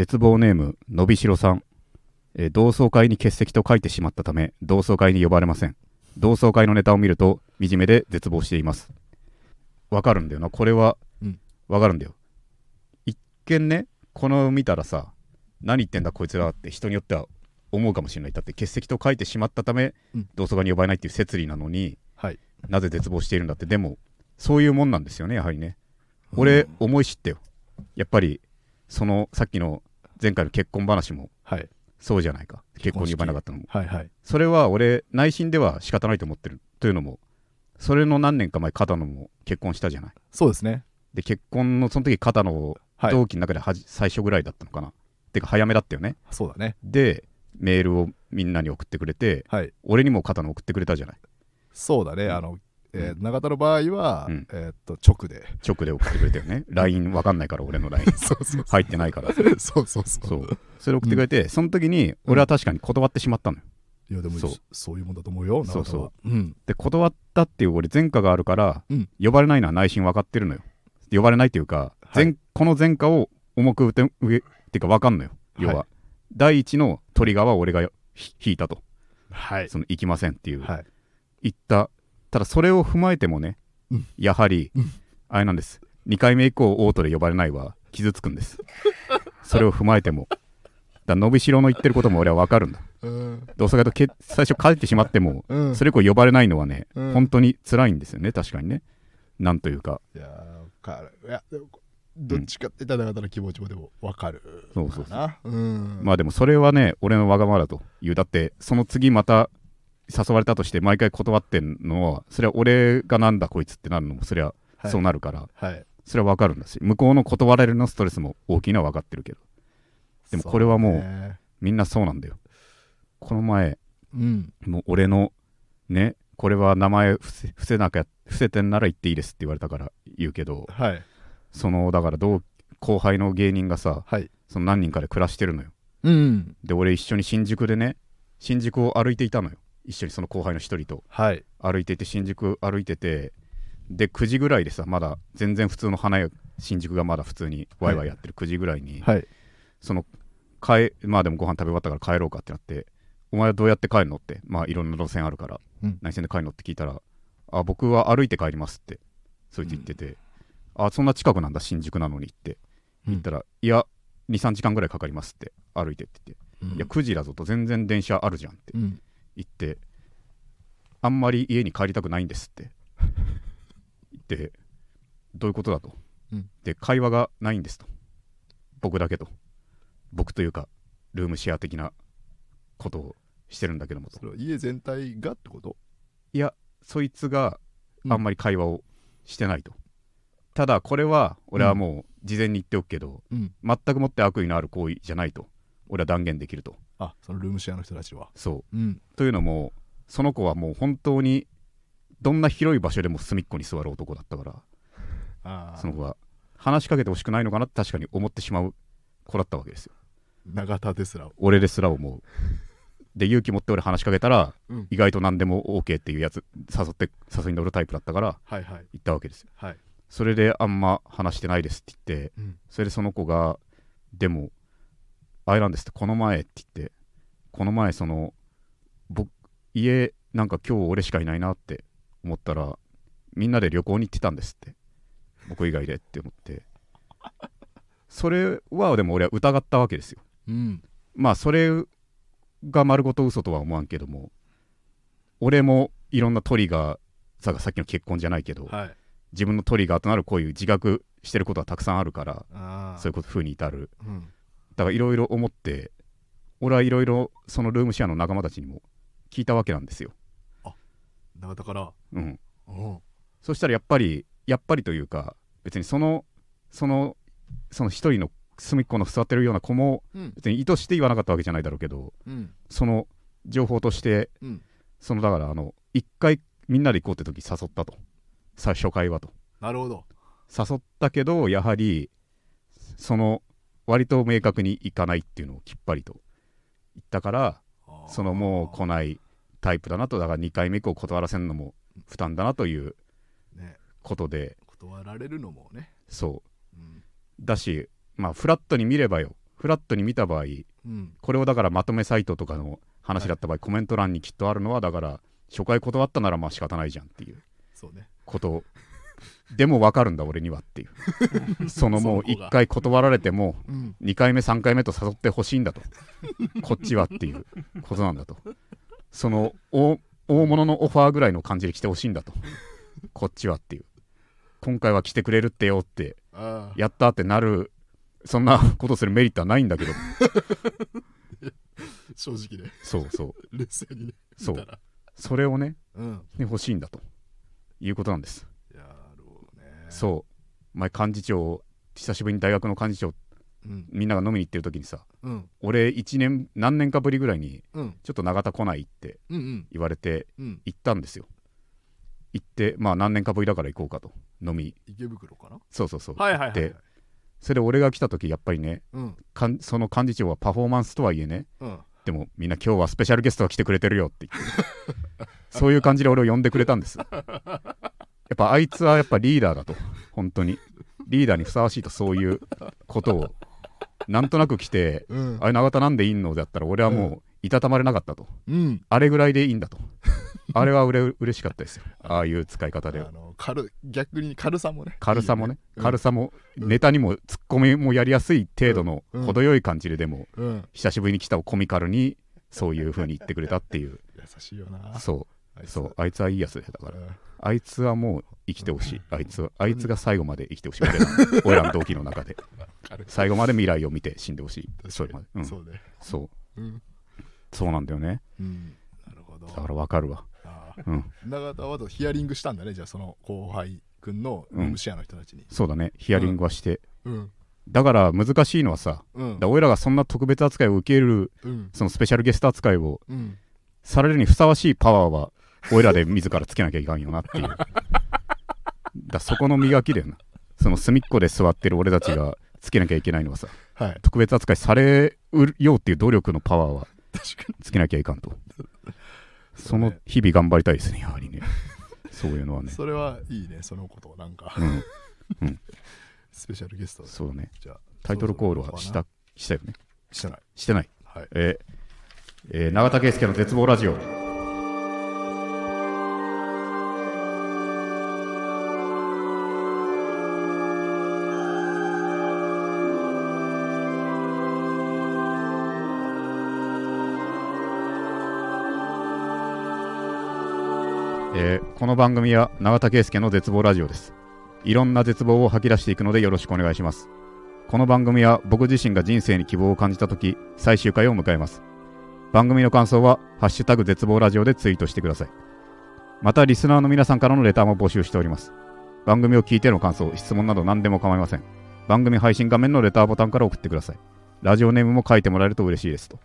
絶望ネームのびしろさん、えー同窓会に欠席と書いてしまったため同窓会に呼ばれません。同窓会のネタを見ると惨めで絶望しています。わかるんだよな。これはうん。わかるんだよ。一見ねこの見たらさ何言ってんだこいつらって人によっては思うかもしれない。だって欠席と書いてしまったため、うん。同窓会に呼ばれないっていう説理なのにはい。なぜ絶望しているんだって。でもそういうもんなんですよねやはりね。俺、思い知ってよ。やっぱりそのさっきの前回の結婚話もはい。そうじゃないか。結婚に呼ばれなかったのも。はいはい。それは俺内心では仕方ないと思ってるというのもそれの何年か前片野も結婚したじゃない。そうですね。で結婚のその時片野はい。同期の中ではじ最初ぐらいだったのかな。てか早めだったよね。そうだね。でメールをみんなに送ってくれてはい。俺にも片野送ってくれたじゃない。そうだね、あの、えー永田の場合は、うん。えーっと直で。直で送ってくれたよね。LINE わかんないから俺の LINE そうそう入ってないからそうそうそう。そう。それ送ってくれて、その時に俺は確かに断ってしまったのよ。いやでもそそう。ういうもんだと思うよそうそう。うん。で断ったっていう俺前科があるから、うん。呼ばれないのは内心分かってるのよ。呼ばれないっていうか、はい。前この前科を重く受け上っていうか分かんのよ。要は、はい第一のトリガーは俺がひ引いたと。はい。その行きませんっていう、はい。言ったただそれを踏まえてもね、うん。やはり、うん。あれなんです。2回目以降オートで呼ばれないは傷つくんです。それを踏まえても。だ伸びしろの言ってることも俺は分かるんだ。うん。同窓会とけ最初書いてしまってもうん。それ以降呼ばれないのはね、うん。本当に辛いんですよね。確かにね。なんというか。いやかる。いやどっちかって言ったらの気持ちもでもわかるそうそうそうなう。ん。まあでもそれはね俺のわがままだという。だってその次また誘われたとして毎回断ってんのはそれは俺がなんだこいつってなるのもそれははい。そうなるから、はい。それはわかるんだし向こうの断られるのストレスも大きいのは分かってるけどでもこれはもうみんなそうなんだよ。この前うん。もう俺のねこれは名前伏せ伏せなきゃ伏せてんなら言っていいですって言われたから言うけどはい。そのだから同後輩の芸人がさはい。その何人かで暮らしてるのよ。うん。で俺一緒に新宿でね新宿を歩いていたのよ一緒にその後輩の一人とはい。歩いていて新宿歩いててで9時ぐらいでさまだ全然普通の花屋新宿がまだ普通にワイワイやってる9時ぐらいに、はい。その帰まあでもご飯食べ終わったから帰ろうかってなってお前はどうやって帰るのってまあいろんな路線あるから、うん。何線で帰るのって聞いたらあ僕は歩いて帰りますってそいつ言ってて、あそんな近くなんだ新宿なのにって言ったら、いや23時間ぐらいかかりますって歩いてって言って、うん。いや9時だぞと全然電車あるじゃんってうん言ってあんまり家に帰りたくないんですって。言ってどういうことだと、うん。で会話がないんですと。僕だけと。僕というかルームシェア的なことをしてるんだけどもと。家全体がってこと？いやそいつがうん。あんまり会話をしてないと、ただこれは俺はもう事前に言っておくけど、うん。全くもって悪意のある行為じゃないと。俺は断言できるとあそのルームシェアの人たちは。そう。うん。というのもその子はもう本当にどんな広い場所でも隅っこに座る男だったからあその子は話しかけてほしくないのかなって確かに思ってしまう子だったわけですよ。永田ですら。俺ですら思う。で勇気持って俺話しかけたらうん。意外と何でも OK っていうやつ誘って誘いに乗るタイプだったからはいはい。行ったわけですよ。はい。それであんま話してないですって言ってうん。それでその子がでもあれなんですってこの前って言って。この前その僕家なんか今日俺しかいないなって思ったらみんなで旅行に行ってたんですって。僕以外でって思って。それはでも俺は疑ったわけですよ。うん。まあそれが丸ごと嘘とは思わんけども俺もいろんなトリガーささっきの結婚じゃないけど、はい。自分のトリガーとなるこういう自覚してることはたくさんあるからそういうこと風に至る。うんだからいろいろ思って俺はいろいろそのルームシェアの仲間たちにも聞いたわけなんですよ、永田からうん、うん。そしたらやっぱりやっぱりというか別にそのそのその一人の隅っこの座ってるような子もうん。別に意図して言わなかったわけじゃないだろうけどうん。その情報としてうん。そのだからあの一回みんなで行こうって時誘ったと。最初回はと。なるほど。誘ったけどやはりその割と明確にいかないっていうのをきっぱりと言ったからそのもう来ないタイプだなとだから2回目以降断らせるのも負担だなというね。ことで。断られるのもね。そう。ん。うだしまあフラットに見ればよ。フラットに見た場合うん。これをだからまとめサイトとかの話だった場合、コメント欄にきっとあるのはだから初回断ったならまあ仕方ないじゃんっていうことでも分かるんだ俺にはっていう。そのもうその子が1回断られてもうん。2回目3回目と誘ってほしいんだと。こっちはっていうことなんだと。その大大物のオファーぐらいの感じで来てほしいんだと。こっちはっていう。今回は来てくれるってよってやったってなるそんなことするメリットはないんだけど。正直ね。そうそう。冷静にね。そう。それをねうん。ね欲しいんだと。いうことなんですそう。前幹事長久しぶりに大学の幹事長うん。みんなが飲みに行ってる時にさうん。俺1年何年かぶりぐらいにうん。ちょっと永田来ないって言われてうん。行ったんですよ。行ってまあ何年かぶりだから行こうかと飲み。池袋かなそうそうそう、はいはいはいでそれで俺が来た時やっぱりねうん。かんその幹事長はパフォーマンスとはいえねうん。でもみんな今日はスペシャルゲストが来てくれてるよって言ってそういう感じで俺を呼んでくれたんです。や っぱあいつはやっぱリーダーだと。本当に。リーダーにふさわしいとそういうことを。なんとなく来てうん。あれ永田なんでいいのだったら俺はもういたたまれなかったと。うん。あれぐらいでいいんだと。あれはうれ嬉しかったですよ。ああいう使い方であの軽逆に軽さもね。軽さもね。いいよ軽さもうん。ネタにもツッコミもやりやすい程度のうん。程よい感じででもうん。久しぶりに来たコミカルにそういう風に言ってくれたっていう。優しいよな。そう。あいつ。そう。あいつはいいやつだから。うんあいつはもう生きてほしい。あいつはあいつが最後まで生きてほしい。俺らの 同期の中で。最後まで未来を見て死んでほしい。それまで。うん。にそうね。そう。うん。そうなんだよね。うん。なるほど。だからわかるわ。うん。永田はとヒアリングしたんだね？じゃあその後輩くんのムシの人たちに。そうだね。ヒアリングはして。うん。だから難しいのはさうん。俺らがそんな特別扱いを受けるうん。そのスペシャルゲスト扱いをうん。されるにふさわしいパワーは俺らで自らつけなきゃいかんよなっていう。だそこの磨きだよな。その隅っこで座ってる俺たちがつけなきゃいけないのはさはい。特別扱いされるようっていう努力のパワーはつけなきゃいかんと。その日々頑張りたいですねやはりね。そういうのはね。にそれはいいねそのことなんか。うん。スペシャルゲストそうだね。じゃあタイトルコールはしたしたよね。してない。してない。はい。えーえー永田圭介の絶望ラジオこの番組は永田圭介の絶望ラジオです。いろんな絶望を吐き出していくのでよろしくお願いします。この番組は僕自身が人生に希望を感じた時最終回を迎えます。番組の感想は「ハッシュタグ絶望ラジオ」でツイートしてください。またリスナーの皆さんからのレターも募集しております。番組を聞いての感想質問など何でも構いません。番組配信画面のレターボタンから送ってください。ラジオネームも書いてもらえると嬉しいです。と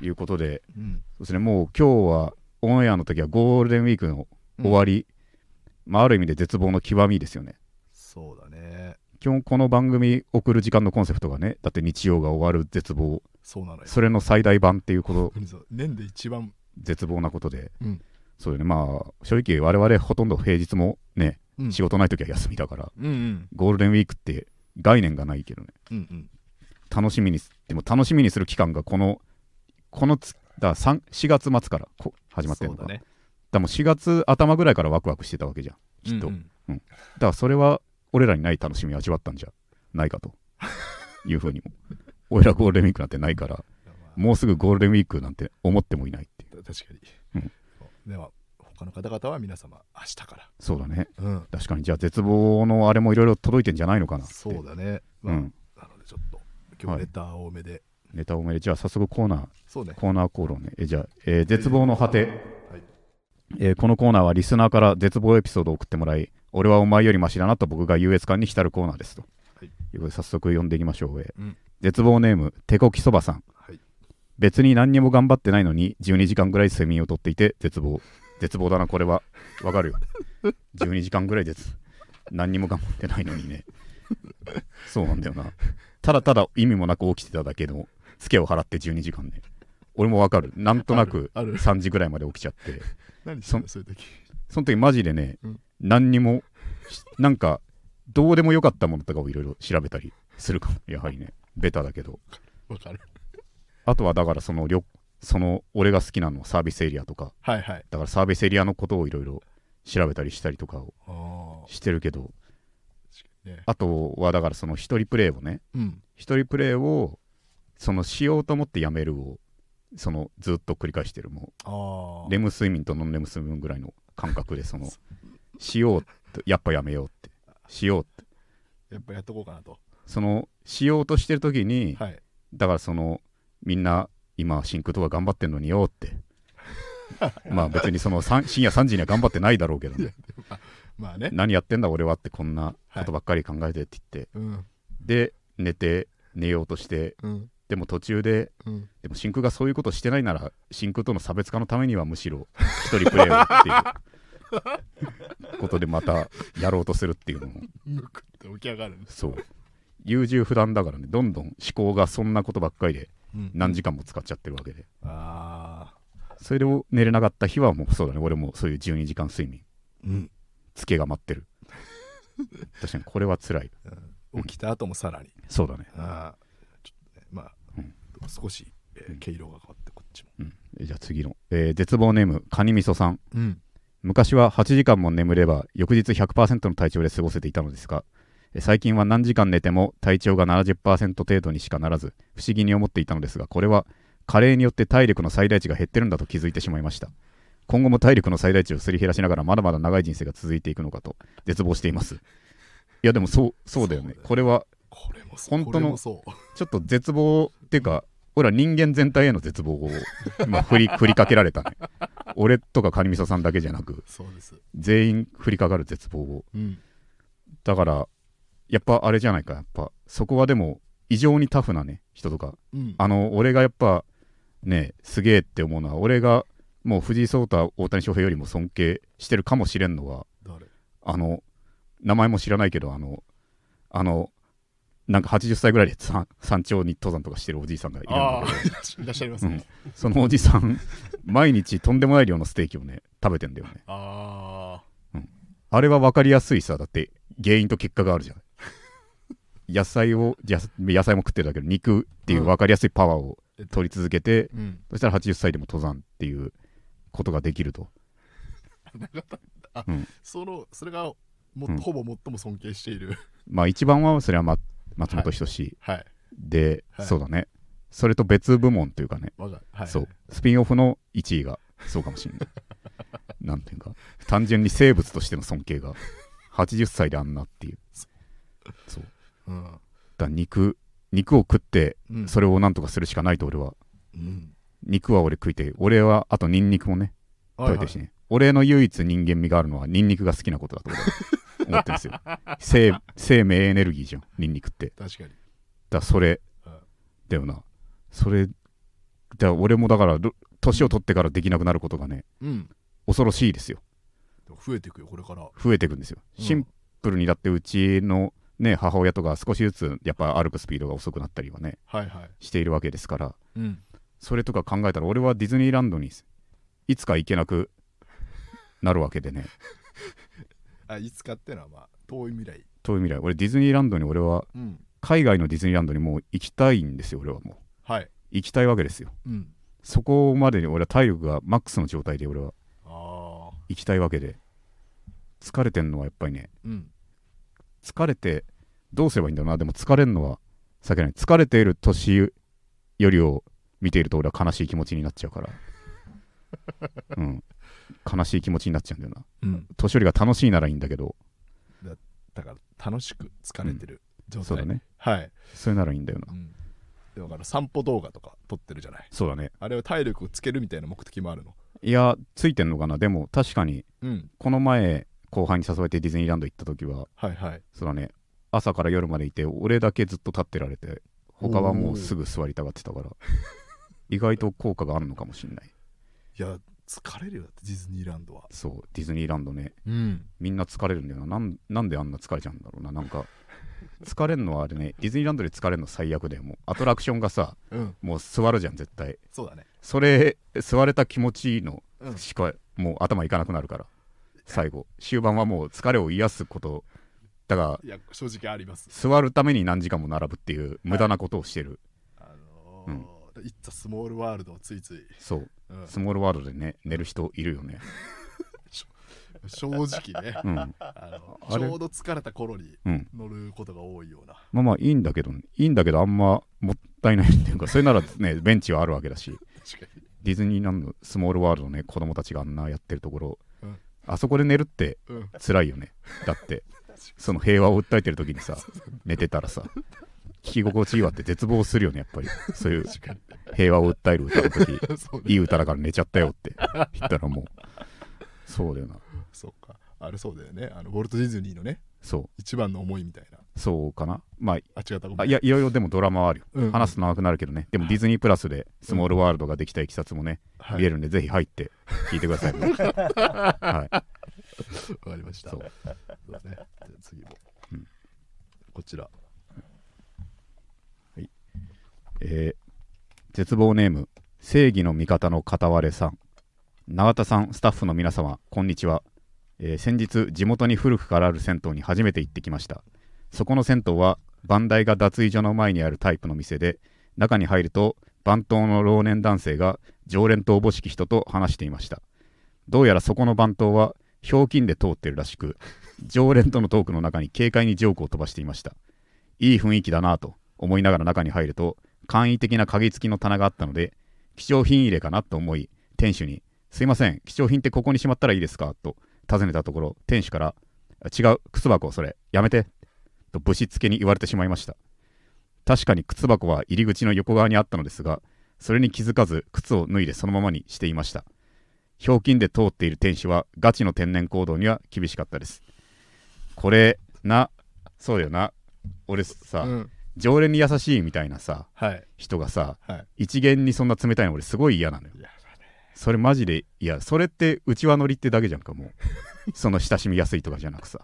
いうことでうん。そうですね。もう今日はオンエアの時はゴールデンウィークの終わり、まあ、ある意味で絶望の極みですよね。そうだね。基本この番組送る時間のコンセプトがねだって日曜が終わる絶望。そうなのよ。それの最大版っていうこと 年で一番。絶望なことで、うん。そうよね。まあ正直我々ほとんど平日もね、うん。仕事ない時は休みだからうんうん。ゴールデンウィークって概念がないけどね。うんうん。楽しみにすでも楽しみにする期間がこのこのつだ3 4月末からこ始まってるのか。だ,、そうだねもう4月頭ぐらいからワクワクしてたわけじゃん。きっと、うんだからそれは俺らにない楽しみを味わったんじゃないかと。いうふうにも。俺らゴールデンウィークなんてないからうんもうすぐゴールデンウィークなんて思ってもいないっていう。確かに、うん。では他の方々は皆様明日から。そうだね。うん。確かに。じゃあ絶望のあれもいろいろ届いてんじゃないのかなそうだね、まあうん。なのでちょっと今日レター多めで、ネタ多めで。じゃあ早速コーナー。そうね。コーナーコールをね。えじゃあ、えー絶望の果て、はいえーこのコーナーはリスナーから絶望エピソードを送ってもらい俺はお前よりマシだなと僕が優越感に浸るコーナーですと、はい。いうことで早速読んでいきましょう、えーうん。絶望ネーム手こきそばさん。はい。別に何にも頑張ってないのに12時間ぐらい睡眠をとっていて絶望。絶望だなこれは。わかるよ。12時間ぐらいです。何にも頑張ってないのにね。そうなんだよな。ただただ意味もなく起きてただけのツケを払って12時間ね。俺もわかる。なんとなくある。ある。3時ぐらいまで起きちゃって何してんのそういう時。その時マジでね、うん。何にもしなんかどうでもよかったものとかをいろいろ調べたりするかも。やはりねベタだけど。わかる。あとはだからその旅その俺が好きなのはサービスエリアとか。はいはい。だからサービスエリアのことをいろいろ調べたりしたりとかをしてるけど。ね。あとはだからその一人プレイをね。うん。一人プレイをそのしようと思ってやめるをそのずっと繰り返してるもあうレム睡眠とノンレム睡眠ぐらいの感覚でその しようってやっぱやめようって。しようって。やっぱやっとこうかなと。そのしようとしてる時にはい。だからそのみんな今真空とか頑張ってんのによって。まあ別にその深夜3時には頑張ってないだろうけどね。まあね。何やってんだ俺はってこんなことばっかり考えてって言って、うん。で寝て寝ようとしてうんでも途中でうん。でも真空がそういうことしてないなら真空との差別化のためにはむしろ一人プレイをっていうことでまたやろうとするっていうのも。起き上がる。そう。優柔不断だからね。どんどん思考がそんなことばっかりでうん。何時間も使っちゃってるわけで。ああそれで寝れなかった日はもうそうだね。俺もそういう12時間睡眠。うん。つけが待ってる。確かにこれは辛い。起きた後もさらに。そうだね。ああちょっとねまあうん少しえーうん。毛色が変わってこっちも。うん。じゃあ次の、えー絶望ネームカニみそさん。うん。昔は8時間も眠れば翌日100%の体調で過ごせていたのですがえー最近は何時間寝ても体調が70%程度にしかならず不思議に思っていたのですがこれは加齢によって体力の最大値が減ってるんだと気づいてしまいました。今後も体力の最大値をすり減らしながらまだまだ長い人生が続いていくのかと絶望しています。いやでもそうそうだよね。これはこれもそう。本当のちょっと絶望っていうか俺は人間全体への絶望を 今振り振りかけられたね。俺とかカニミソさんだけじゃなく全員降りかかる絶望を。うん。だからやっぱあれじゃないかやっぱ。そこはでも異常にタフなね人とか。うん。あの俺がやっぱねすげえって思うのは俺がもう藤井聡太大谷翔平よりも尊敬してるかもしれんのは誰？あの名前も知らないけどあのあのなんか80歳ぐらいで山山頂に登山とかしてるおじいさんがいるんあだけあいらっしゃいますね。どそのおじさん毎日とんでもない量のステーキをね食べてんだよね。ああれは分かりやすいさだって原因と結果があるじゃん。野菜を野菜も食ってるだけど肉っていう分かりやすいパワーを取り続けて、あうん。そしたら80歳でも登山っていうことができると。そのそれがも、うん。ほぼ最も尊敬している。まあ一番はそれは、ま、松本人志。はい。で、はい。そうだね。それと別部門というかね、はい。そう。スピンオフの1位がそうかもしれない。なんていうか。単純に生物としての尊敬が80歳であんなっていう。そう。うん。だから肉肉を食ってうん。それをなんとかするしかないと俺は。うん。肉は俺食いて俺はあとニンニクもね食べてるしね、俺の唯一人間味があるのはニンニクが好きなことだと俺は 思ってるんですよ。生生命エネルギーじゃんニンニクって。確かに。らそれうんだよな。それだ俺もだからろ年を取ってからできなくなることがねうん。恐ろしいですよ。増えていくよこれから。増えていくんですよ。うん。シンプルにだってうちのね母親とか少しずつやっぱ歩くスピードが遅くなったりはねはいはい。しているわけですから。うん。それとか考えたら俺はディズニーランドにいつか行けなくなるわけでね あいつかってのはまあ遠い未来。遠い未来。俺ディズニーランドに俺はうん。海外のディズニーランドにもう行きたいんですよ俺はもう。はい。行きたいわけですよ。うん。そこまでに俺は体力がマックスの状態で俺は行きたいわけで。疲れてんのはやっぱりね。うん。疲れてどうすればいいんだろうな。でも疲れるのは避けない。疲れている年よりを見ていると俺は悲しい気持ちになっちゃうから。うん悲しい気持ちになっちゃうんだよな。うん。年寄りが楽しいならいいんだけど。だから楽しく疲れてる状態。そうだね。はい。それならいいんだよな。だから散歩動画とか撮ってるじゃない。そうだね。あれは体力をつけるみたいな目的もあるの？いやついてんのかな。でも確かにうん。この前後輩に誘われてディズニーランド行った時ははいはい。そうだね。朝から夜までいて俺だけずっと立ってられて他はもうすぐ座りたがってたから意外と効果があるのかもしれない。いや疲れるよだってディズニーランドは。そうディズニーランドね。うん。みんな疲れるんだよな。なんなんであんな疲れちゃうんだろうななんか。疲れんのはあれねディズニーランドで疲れるの最悪だよもう。アトラクションがさうん。もう座るじゃん絶対。そうだね。それ座れた気持ちいいのうん。しかもう頭いかなくなるから。最後。終盤はもう疲れを癒すこと。だからいや正直あります。座るために何時間も並ぶっていう無駄なことをしてる、あのー、いったスモールワールドをついつい、そう。うん。スモールワールドでね寝る人いるよね。正直ね。うん。あのちょうど疲れた頃にうん乗ることが多いような。まあまあいいんだけどいいんだけどあんまもったいないっていうかそれならね ベンチはあるわけだし。確かに。ディズニーランドスモールワールドね子供たちがあんなやってるところ、うん。あそこで寝るってうん。辛いよね。だって。その平和を訴えてる時にさ寝てたらさ聞き心地いいわって絶望するよねやっぱり。そういう平和を訴える歌の時。いい歌だから寝ちゃったよって。言ったらもう。そうだよな。そうか。あれそうだよね。あのウォルト・ディズニーのね。そう。一番の思いみたいな。そうかな。まああ違った。あいやいろいろでもドラマはあるよ、うん。話すと長くなるけどね。でもディズニープラスでスモールワールドができたいきさつもね、はい。見えるんでぜひ入って聞いてください、はい。わかりました。そう。そうですね次も、うん。こちらえー絶望ネーム正義の味方の片割れさん。永田さんスタッフの皆様こんにちは、えー先日地元に古くからある銭湯に初めて行ってきました。そこの銭湯は番台が脱衣所の前にあるタイプの店で中に入ると番頭の老年男性が常連とおぼしき人と話していました。どうやらそこの番頭はひょうきんで通ってるらしく常連とのトークの中に軽快にジョークを飛ばしていました。いい雰囲気だなぁと思いながら中に入ると簡易的な鍵付きの棚があったので貴重品入れかなと思い店主に「すいません貴重品ってここにしまったらいいですか?」と尋ねたところ店主から「違う靴箱それやめて」とぶしつけに言われてしまいました。確かに靴箱は入り口の横側にあったのですがそれに気づかず靴を脱いでそのままにしていました。ひょうきんで通っている店主はガチの天然行動には厳しかったです。これなそうだよな。俺さ、うん。常連に優しいみたいなさはい。人がさはい。一元にそんな冷たいの俺すごい嫌なのよ。それマジでいやそれって内輪乗りってだけじゃんかもう。その親しみやすいとかじゃなくさ。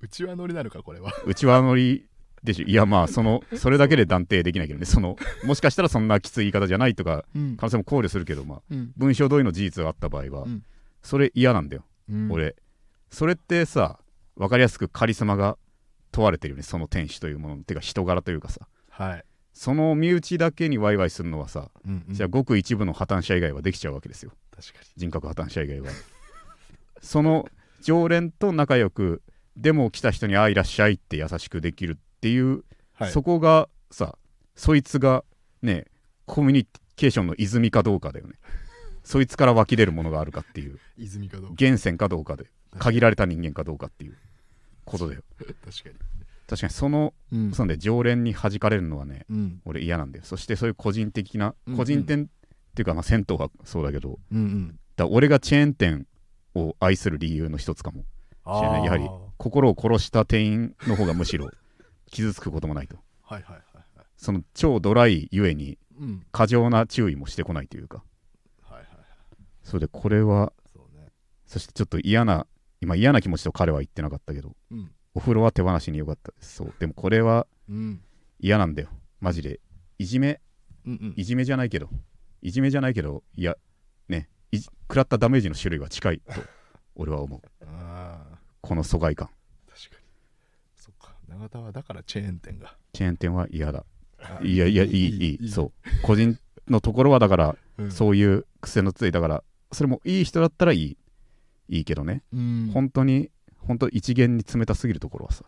うちは乗りなのかこれは。内輪乗りでしょ。いやまあそのそれだけで断定できないけどね。そのもしかしたらそんなきつい言い方じゃないとかうん。可能性も考慮するけどまあうん。文章通りの事実があった場合は、うん。それ嫌なんだよ、うん。俺。それってさ分かりやすくカリスマが問われてるよねその天使というものてか人柄というかさ。はい。その身内だけにワイワイするのはさ、うんうん。じゃあごく一部の破綻者以外はできちゃうわけですよ。確か人格破綻者以外は。その常連と仲良くでも来た人に「あいらっしゃい」って優しくできるっていう、にはい。そこがさそいつがねコミュニケーションの泉かどうかだよね。そいつから湧き出るものがあるかっていう。泉かどうか。源泉かどうかで限られた人間かどうかっていうことだよ。確かに。確かにそのうん。そんで常連に弾かれるのはねうん。俺嫌なんだよ。そしてそういう個人的なうんうん。個人店っていうかまあ銭湯はそうだけどうんうん。だ俺がチェーン店を愛する理由の一つかも。知らない？やはり心を殺した店員の方がむしろ 傷つくこともないと。はいはいはいはい。その超ドライゆえにうん。過剰な注意もしてこないというか。はいはいはい。それでこれはそうね。そしてちょっと嫌な今嫌な気持ちと彼は言ってなかったけどうん。お風呂は手放しによかったです。そう。でもこれはうん。嫌なんだよ。マジで。いじめ。うんうん。いじめじゃないけど。いじめじゃないけどいやね。食らったダメージの種類は近いと 俺は思う。この疎外感。確かに。そっか。永田はだからチェーン店が。チェーン店は嫌だ。あいやいやいいいい。そう。個人のところはだからうん。そういう癖のついたからそれもいい人だったらいいいいけどね。うん。本当に本当一元に冷たすぎるところはさ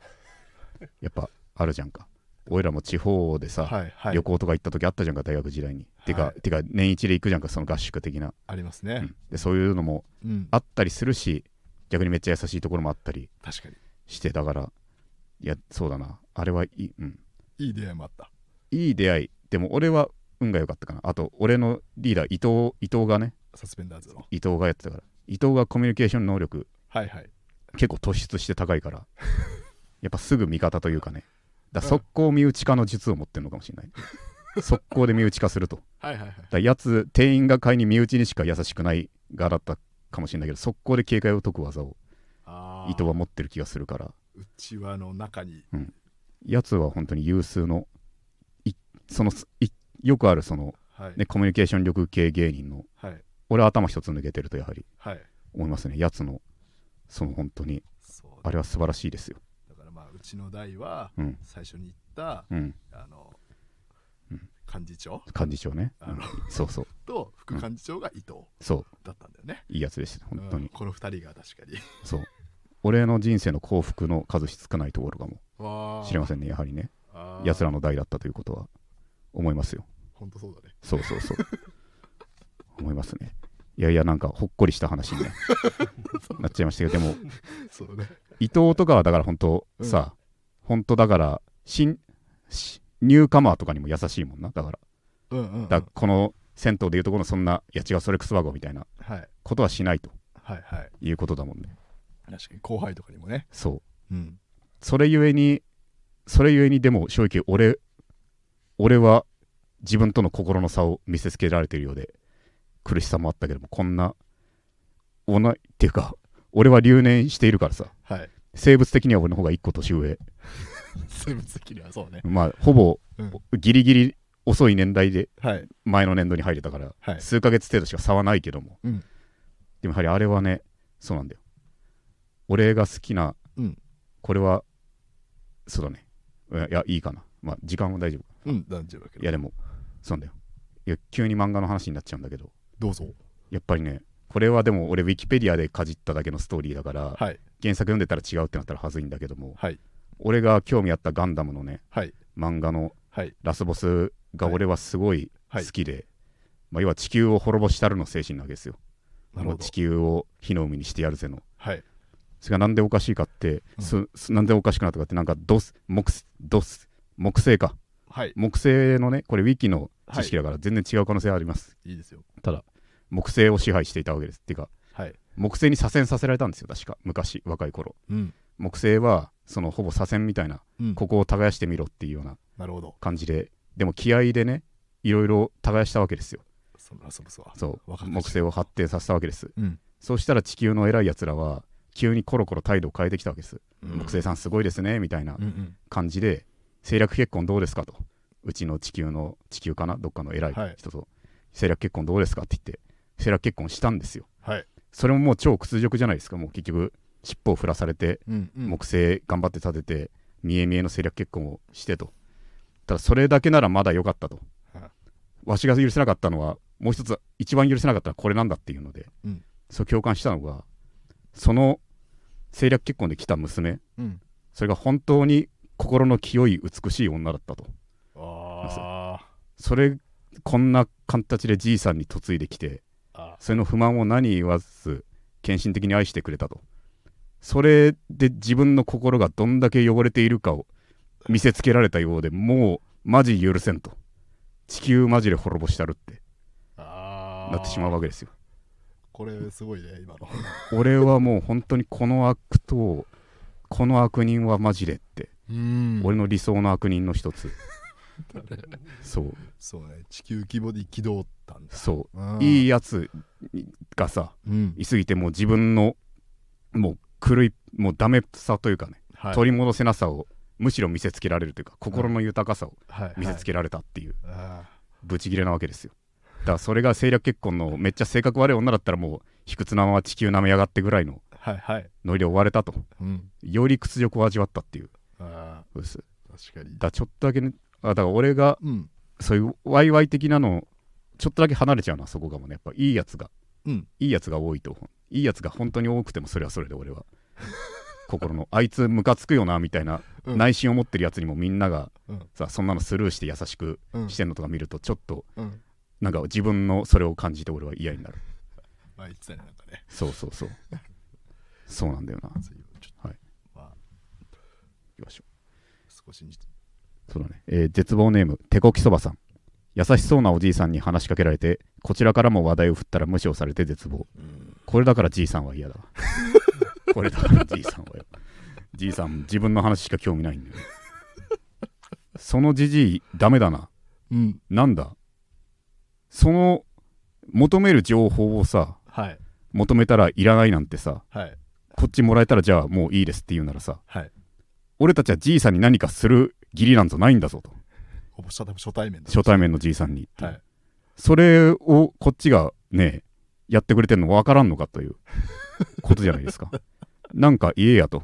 やっぱあるじゃんか。俺らも地方でさ、はいはい。旅行とか行った時あったじゃんか大学時代に、てかはい。てか年一で行くじゃんかその合宿的な、ありますね。うん。でそういうのもうん。あったりするし逆にめっちゃ優しいところもあったり確かに。してだからいやそうだな。あれはいい,、うん、いい出会いもあった。いい出会い。でも俺は運が良かったかな。あと俺のリーダー伊藤伊藤がねサスペンダーズの。伊藤がやってたから伊藤がコミュニケーション能力はいはい。結構突出して高いから やっぱすぐ味方というかね。だ速攻身内化の術を持ってるのかもしれない。速攻で身内化すると。はいはいはい。らやつ店員が買いに身内にしか優しくない側だったかもしれないけど速攻で警戒を解く技をあ伊藤は持ってる気がするから。うちわの中に。やつは本当に有数のいそのいよくあるその、はい。ね、コミュニケーション力系芸人のはい俺は頭一つ抜けてるとやはりはい。思いますね。やつのその本当に。あれは素晴らしいですよ。だからまあうちの代はうん。最初に言ったうん。あのうん。幹事長。幹事長ね、うん。あのそうそう。と副幹事長が伊藤そう。だったんだよね。いいやつでした本当に、うん。この二人が確かに。そう。俺の人生の幸福の数少ないところかもわしれませんねやはりね。あー。奴らの代だったということは思いますよ。本当そうだね。そうそうそう 思いますね。いやいやなんかほっこりした話に、ね、なっちゃいましたけどでもね。伊藤とかはだから本当うん。さ、本当だから新しニューカマーとかにも優しいもんな。だからうんうんうん。だこの銭湯でいうところのそんないや違うそれクスワゴみたいなはい。ことはしないと。はいはい。いうことだもんね。確かに後輩とかにもね。そう。うん。それゆえにそれゆえにでも正直俺俺は自分との心の差を見せつけられているようで苦しさもあったけどもこんなおなっていうか俺は留年しているからさ。はい。生物的には俺の方が一個年上。生物的にはそうね。まあほぼうん。ギリギリ遅い年代ではい。前の年度に入れたから、はい。数ヶ月程度しか差はないけども、うん。でもやはりあれはねそうなんだよ。俺が好きな、うん。これはそうだね。いやいやいいかな。まあ時間は大丈夫うん大丈夫だけど。いやでもそうなんだよ。いや急に漫画の話になっちゃうんだけどどうぞ。やっぱりねこれはでも俺ウィキペディアでかじっただけのストーリーだから、はい。原作読んでたら違うってなったらはずいんだけどもはい。俺が興味あったガンダムのねはい。漫画のはい。ラスボスが俺はすごい好はい。きで、まあ、要は地球を滅ぼしたるの精神なわけですよ。地球を火の海にしてやるぜの。はい。それがなんでおかしいかって、うん。なんでおかしくなったかってなんかドス木ドス木星か。はい。木星のねこれウィキの知識だから全然違う可能性あります、いいですよ。ただ木星を支配していたわけです。っていうかはい。木星に左遷させられたんですよ確か。昔若い頃。うん。木星はそのほぼ左遷みたいなうん。ここを耕してみろっていうような感じで。でも気合でねいろいろ耕したわけですよ。そう。木星を発展させたわけです。うん。そうしたら地球の偉いやつらは急にコロコロ態度を変えてきたわけです、うん。木星さんすごいですねみたいな感じで政略結婚どうですかとうちの地球の地球かな？どっかの偉いはい。人と、政略結婚どうですかって言って政略結婚したんですよ。はい。それももう超屈辱じゃないですか？もう結局尻尾を振らされてうんうん。木星頑張って立てて見え見えの政略結婚をしてと。ただそれだけならまだ良かったと。はい。わしが許せなかったのはもう一つ一番許せなかったのはこれなんだっていうので、うん。そう共感したのがその政略結婚で来た娘。うん。それが本当に心の清い美しい女だったとあそれこんな形でじいさんに嫁いできてそれの不満を何言わず献身的に愛してくれたと。それで自分の心がどんだけ汚れているかを見せつけられたようでもうマジ許せんと。地球マジで滅ぼしたるって。なってしまうわけですよ。これすごいね今の。俺はもう本当にこの悪とこの悪人はマジでって、うん。俺の理想の悪人の一つそう。そうね。地球規模で憤ったんだ。そう。うん。いいやつがさうん。いすぎてもう自分のもう狂いもうダメさというかね、はい。取り戻せなさをむしろ見せつけられるというか心の豊かさをはい見せつけられたっていうあブチギレなわけですよ。だからそれが政略結婚のめっちゃ性格悪い女だったらもう卑屈なまま地球舐めやがってぐらいのノリで終われたと。うん。より屈辱を味わったっていう。う確かに。だちょっとだけねあだから俺がうん。そういうワイワイ的なのちょっとだけ離れちゃうのはそこかもね。やっぱいいやつが。うん。いいやつが多いといいやつが本当に多くてもそれはそれで俺は。心の。あいつムカつくよなみたいなうん。内心を持ってるやつにもみんながうん。さそんなのスルーして優しくうん。してんのとか見るとちょっとうん。なんか自分のそれを感じて俺は嫌になる。まあ言ってたねなんかね。そうそうそう。そうなんだよな。はい。まあきましょ少しそうだね、えー絶望ネーム手こきそばさん。優しそうなおじいさんに話しかけられてこちらからも話題を振ったら無視をされて絶望。うんこれだからじいさんは嫌だわ。これだからじいさんはよ。じいさん自分の話しか興味ないんだよ。そのじじいダメだな。うん。なんだ？その求める情報をさはい。求めたらいらないなんてさはい。こっちもらえたらじゃあもういいですって言うならさはい。俺たちはじいさんに何かする義理なんぞないんだぞと初初対面だ初対面のじいさんに、はいそれをこっちがねやってくれてるの分からんのかという ことじゃないですかなんか言えやと。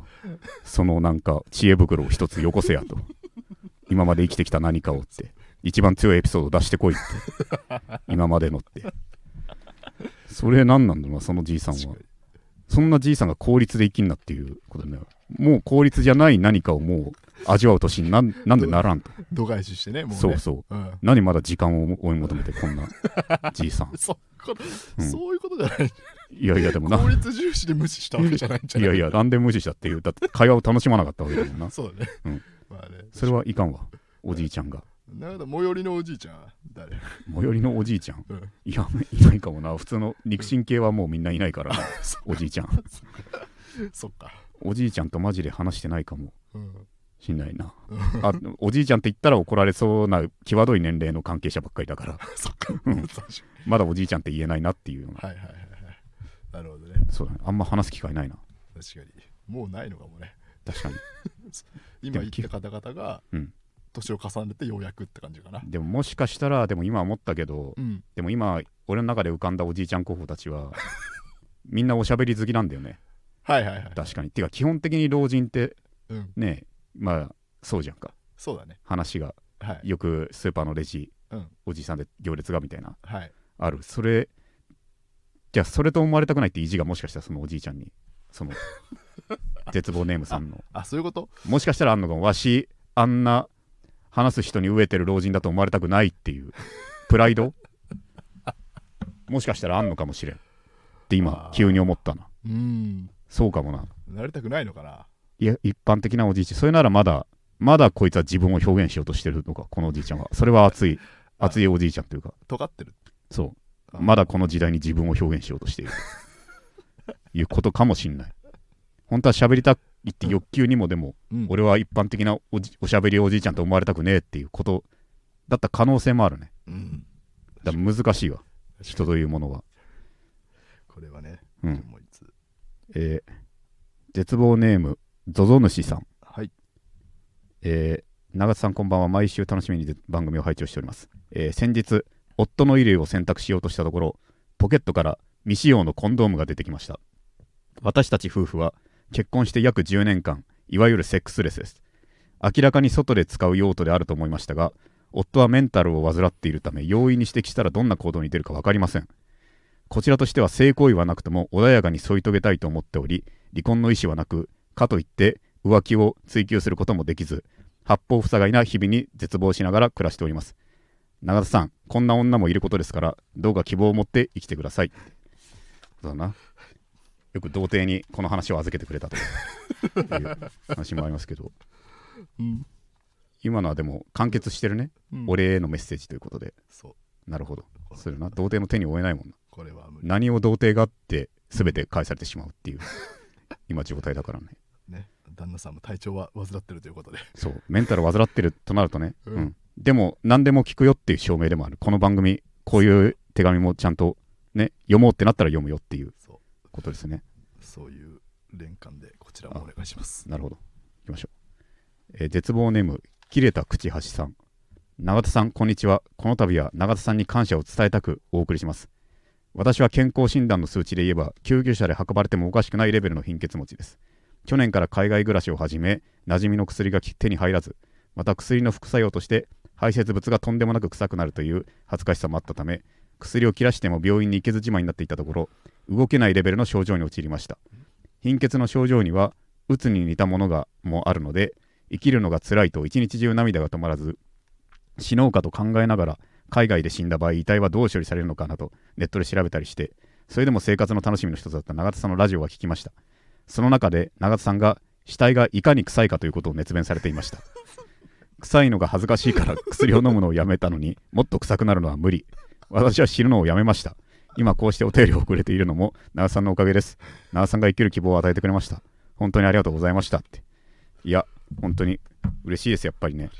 そのなんか知恵袋を一つよこせやと。今まで生きてきた何かをって。一番強いエピソード出してこいって。今までのって。それ何なんだろうな、そのじいさんはそんなじいさんが効率で生きんなっていうことね。もう効率じゃない何かをもう味わう年になんなんでならんと。度外視してね、もうね。そうそう。うん。何まだ時間を追い求めてこんな じいさん。そそういうことじゃない。いやいやでもな。効率重視で無視したわけじゃないんじゃないいやいや、なんで無視したっていう。だって会話を楽しまなかったわけだもんな。そうだね。うんまあね。それはいかんわ。おじいちゃんが。なんだ、最寄りのおじいちゃんは誰？最寄りのおじいちゃん。うん。いや、いないかもな。普通の肉親系はもうみんないないから な。おじいちゃん。そっか。おじいちゃんとマジで話してないかもうん。しんないな。うんあ、おじいちゃんって言ったら怒られそうな際どい年齢の関係者ばっかりだから、そっか。まだおじいちゃんって言えないなっていうような。はいはいはいはい。なるほどね。そうだね。あんま話す機会ないな。確かに。もうないのかもね。確かに。今言った方々がうん、年を重ねてようやくって感じかな。でももしかしたら、でも今思ったけど、うん。でも今、俺の中で浮かんだおじいちゃん候補たちは、みんなおしゃべり好きなんだよね。はいはいはい。確かに。てか、基本的に老人ってうん。ね、まあ、そうじゃんか。そうだね。話が、はい。よくスーパーのレジ、うん。おじいさんで行列がみたいな、はい。ある。それ、じゃあ、それと思われたくないって意地がもしかしたらそのおじいちゃんに、その、絶望ネームさんの、あ、そういうこと？もしかしたらあんのかも、わし、あんな話す人に飢えてる老人だと思われたくないっていう、プライド？もしかしたらあんのかもしれん。って今急に思ったな。うん。そうかもな。なりたくないのかな一般的なおじいちゃん、それならまだ、まだこいつは自分を表現しようとしてるのか、このおじいちゃんは。それは熱い、あ熱いおじいちゃんというか、尖ってる。そう。あまだこの時代に自分を表現しようとしているということかもしんない。本当は喋りたいって欲求にもでも、うん。俺は一般的なおじおしゃべりおじいちゃんと思われたくねえっていうことだった可能性もあるね。うん。だ難しいわ、人というものは。これはね、うん。えー絶望ネーム、ゾゾ主さん。はい。えー長津さんこんばんは。毎週楽しみに番組を拝聴しております、えー先日夫の衣類を選択しようとしたところポケットから未使用のコンドームが出てきました。私たち夫婦は結婚して約10年間いわゆるセックスレスです。明らかに外で使う用途であると思いましたが夫はメンタルを患っているため容易に指摘したらどんな行動に出るか分かりません。こちらとしては性行為はなくとも穏やかに添い遂げたいと思っており離婚の意思はなくかといって浮気を追求することもできず八方塞がいな日々に絶望しながら暮らしております。永田さんこんな女もいることですからどうか希望を持って生きてください。そうだな。よく童貞にこの話を預けてくれたという 話もありますけど。うん。今のはでも完結してるね、うん。お礼へのメッセージということで。なるほど。するな。童貞の手に負えないもんな。これは無理。何を童貞があって全て返されてしまうっていう今状態だからね。ね。旦那さんも体調は患ってるということで。そう。メンタル患ってるとなるとね、うん。うん。でも何でも聞くよっていう証明でもある。この番組こういう手紙もちゃんとね読もうってなったら読むよっていう。ことですね。そういう連関でこちらもお願いします。なるほど。いきましょう、えー絶望ネーム切れた口橋さん。永田さんこんにちは。この度は永田さんに感謝を伝えたくお送りします私は健康診断の数値で言えば救急車で運ばれてもおかしくないレベルの貧血持ちです。去年から海外暮らしを始め馴染みの薬が手に入らずまた薬の副作用として排泄物がとんでもなく臭くなるという恥ずかしさもあったため薬を切らしても病院に行けずじまいになっていたところ動けないレベルの症状に陥りました。貧血の症状にはうつに似たものがもあるので生きるのが辛いと一日中涙が止まらず死のうかと考えながら海外で死んだ場合遺体はどう処理されるのかなとネットで調べたりしてそれでも生活の楽しみの一つだった永田さんのラジオは聞きました。その中で永田さんが死体がいかに臭いかということを熱弁されていました。臭いのが恥ずかしいから薬を飲むのをやめたのにもっと臭くなるのは無理。私は死ぬのをやめました。今こうしてお便りを送れているのも長田さんのおかげです。長田さんが生きる希望を与えてくれました。本当にありがとうございましたって。いや本当に嬉しいですやっぱりね。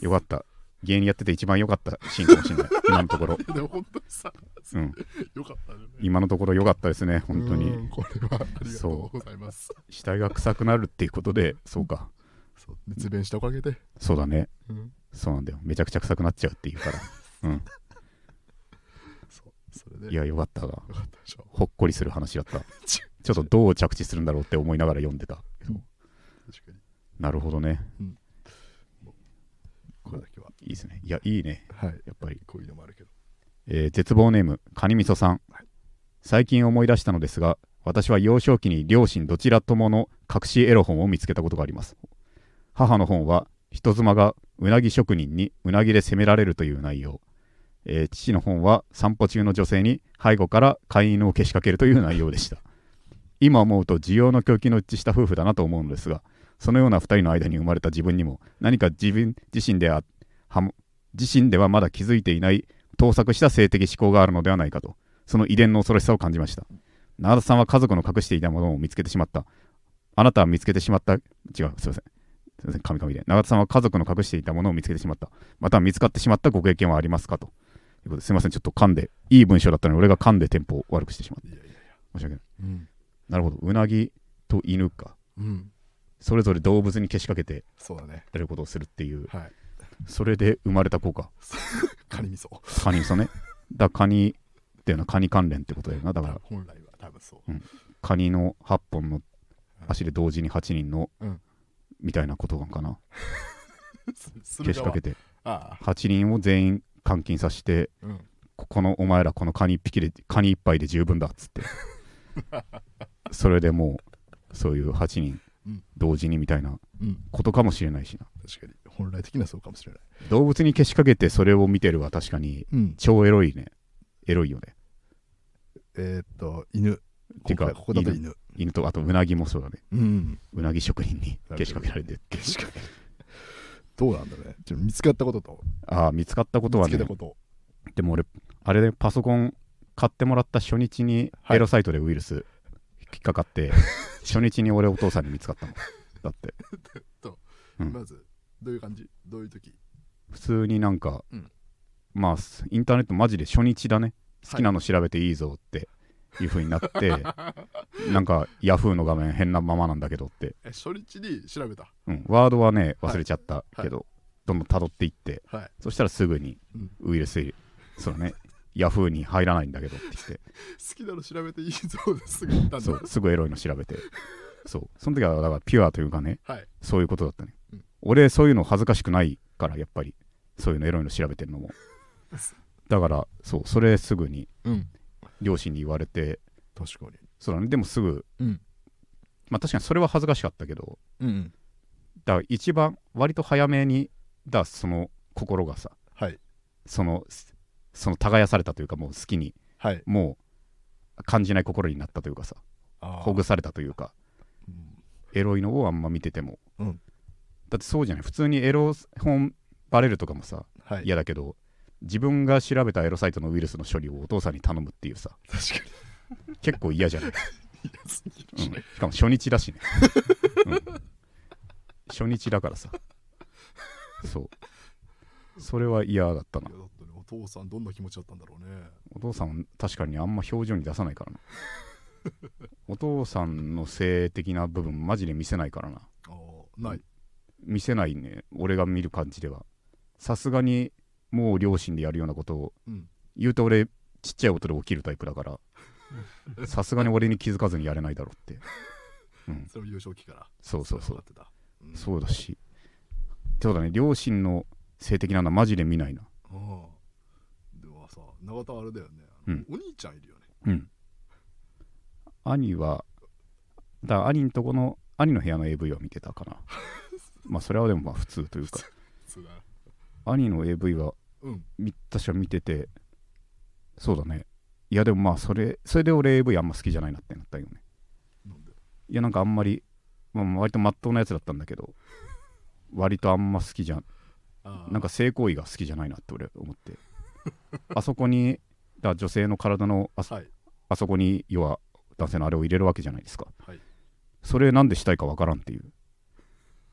よかった。芸人やってて一番良かったシーンかもしれない。今のところ。でも本当にさ、うん。よかったね。今のところ良かったですね本当うにんこれはありがとうございます。死体が臭くなるっていうことでそうか。そう熱弁したおかげで。そうだね。うん。そうなんだよ。めちゃくちゃ臭くなっちゃうっていうから。う。んいやよかったわ。よかったでしょ。ほっこりする話だった。ちょっとどう着地するんだろうって思いながら読んでた、なるほどねこれだけは。いいですね。いやいいね。はい。やっぱり、こういうのもあるけど。えー絶望ネームカニみそさん、はい。最近思い出したのですが私は幼少期に両親どちらともの隠しエロ本を見つけたことがあります。母の本は人妻がうなぎ職人にうなぎで責められるという内容、えー父の本は散歩中の女性に背後から飼い犬をけしかけるという内容でした。今思うと需要の供給の一致した夫婦だなと思うのですがそのような2人の間に生まれた自分にも何か自分自身では自身ではまだ気づいていない盗作した性的思考があるのではないかとその遺伝の恐ろしさを感じました永田さんは家族の隠していたものを見つけてしまったあなたは見つけてしまった違うすいませんすいません、神々で。永田さんは家族の隠していたものを見つけてしまった。または見つかってしまったご経験はありますかと。いうことですいません、ちょっと噛んで、いい文章だったのに俺が噛んでテンポを悪くしてしまった。いやいやいや申し訳ない。うんなるほど。うなぎと犬か。うんそれぞれ動物にけしかけてそうだねやることをするっていう。はいそれで生まれた子か。カニ味噌カニそね。だカニっていうのはカニ関連ってことだよな。だから、本来は多分そうカニの8本の足で同時に8人の、うんみたいなことなんかな。すけしかけてて。ああ8人を全員監禁させて、うんここのお前らこのカニ1匹でカニ1杯で十分だっつって それでもうそういう8人うん同時にみたいなうん。ことかもしれないしな。確かに。本来的にはそうかもしれない。動物にけしかけてそれを見てるは確かにうん。超エロいね。エロいよね。えーっと犬。てかこここだと犬。犬。とあとうなぎもそうだね。うん。うなぎ職人にけしかけられて。けしかけどうなんだろうね。ちょっと見つかったことと。ああ見つかったことはね。こと。でも俺あれでパソコン買ってもらった初日にはい。エロサイトでウイルス引っかかって、初日に俺お父さんに見つかったの だって。うん。まずどういう感じ？どういう時？普通になんか、うん。まあすインターネットマジで初日だね。好きなの調べていいぞってい。う風になって、なんかヤフーの画面変なままなんだけどって、え初日に調べた？うん、ワードはねはい。忘れちゃったけど、どんどん辿っていってはい。そしたらすぐにうん。ウイルスそうだねヤフーに入らないんだけどって言って。好きなの調べていいぞですぐ言ったんだ。そうすぐエロいの調べて。そう。その時はだからピュアというかね。はい。そういうことだったね、うん。俺そういうの恥ずかしくないからやっぱりそういうのエロいの調べてるのも。だからそうそれすぐにうん。両親に言われて。確かに。そうだね。でもすぐうん。まあ確かにそれは恥ずかしかったけどうんだから一番割と早めにだその心がさはい。そのその耕されたというかもう好きにはい。もう感じない心になったというかさほぐされたというかうん。エロいのをあんま見てても、うん。だってそうじゃない。普通にエロ本バレるとかもさはい。嫌だけど自分が調べたエロサイトのウイルスの処理をお父さんに頼むっていうさ確かに。結構嫌じゃない、うん、しかも初日だしね、うん。初日だからさ。そう。それは嫌だったなお父さんどんな気持ちだったんだろうね。お父さんは確かにあんま表情に出さないからな。お父さんの性的な部分マジで見せないからな。ああない。見せないね。俺が見る感じでは。さすがにもう両親でやるようなことをうん。言うと俺ちっちゃい音で起きるタイプだから さすがに俺に気づかずにやれないだろうって、うん、それを幼少期から。そうそうそう。そうだしそうだね両親の性的なのはマジで見ないな永田あれだよね、うん。お兄ちゃんいるよね。うん。兄はだから兄のとこの兄の部屋の AV は見てたかな。まあそれはでもまあ普通というか。兄の AV はうん。み確か見ててそうだね。いやでもまあそれそれで俺 AV あんま好きじゃないなってなったよね。いやなんかあんまり、まあ、割とまっとうなやつだったんだけど 割とあんま好きじゃん。なんか性行為が好きじゃないなって俺思って あそこにだ女性の体のあそ,、はい。あそこに要は男性のあれを入れるわけじゃないですか。はい。それなんでしたいかわからんっていう。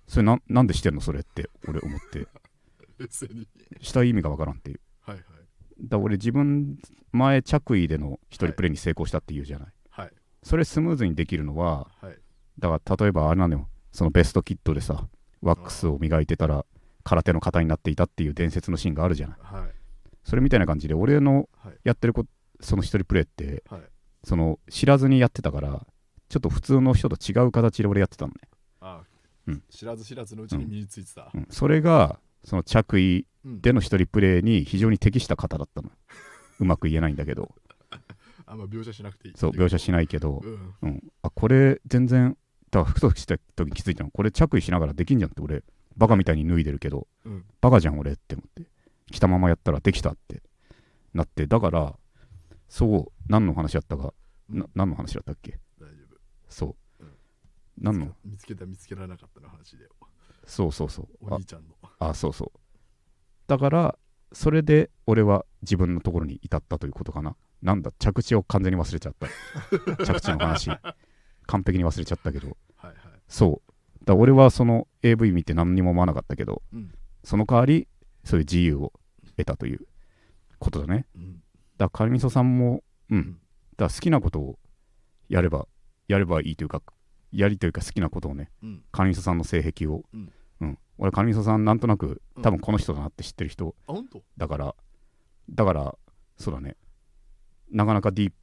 それななんでしてんの？それって俺思って。したい意味がわからんっていう。はいはい。だから俺自分前着衣での一人プレイに成功したっていうじゃない、はい。それスムーズにできるのははい。だから例えばあれなのよそのベストキットでさワックスを磨いてたら空手の型になっていたっていう伝説のシーンがあるじゃない。はいそれみたいな感じで俺のはい。やってるこその一人プレイってはい。その知らずにやってたからちょっと普通の人と違う形で俺やってたのね、ああ、うん。知らず知らずのうちに身についてた。うん、それがその着衣うん。での一人プレイに非常に適した方だったの。うまく言えないんだけど。あんま描写しなくていい。そう描写しないけど、うん。うん、あこれ全然だから服装した時気づいたの。これ着衣しながらできんじゃんって俺バカみたいに脱いでるけどうん。バカじゃん俺って思って着たままやったらできたってなってだからそう何の話だったかな何の話だったっけ？大丈夫。そう、うん。何の？見つけた見つけられなかったの話で。そうそうそう。お兄ちゃんの。ああそうそう。だからそれで俺は自分のところに至ったということかな。なんだ着地を完全に忘れちゃった。着地の話。完璧に忘れちゃったけど。はいはい。そう。だ俺はその AV 見て何にも思わなかったけどうん。その代わりそういう自由を得たということだね。うん。だからカルミソさんもうん、ん。だ好きなことをやればやればいいというかやりというか好きなことをねうん。カルミソさんの性癖をうん、うん。俺カルミソさんなんとなくうん。多分この人だなって知ってる人だからだからそうだね。なかなかディープ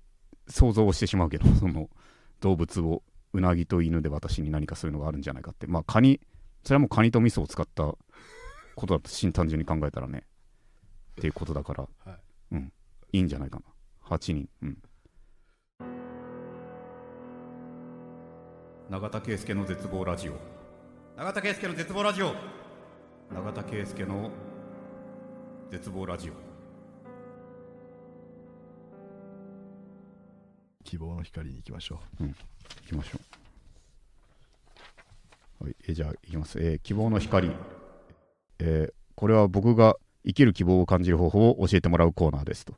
想像をしてしまうけど その動物をうなぎと犬で私に何かそういうのがあるんじゃないかって。まあカニそれはもうカニと味噌を使ったことだと新単純に考えたらね。っていうことだから。はい。いいんじゃないかな。8人。うん。永田圭介の絶望ラジオ。永田圭介の絶望ラジオ。永田圭介の絶望ラジオ。希望の光に行きましょ行きましょう。はい、えじゃあ行きます。えー希望の光、えーこれは僕が生きる希望を感じる方法を教えてもらうコーナーですと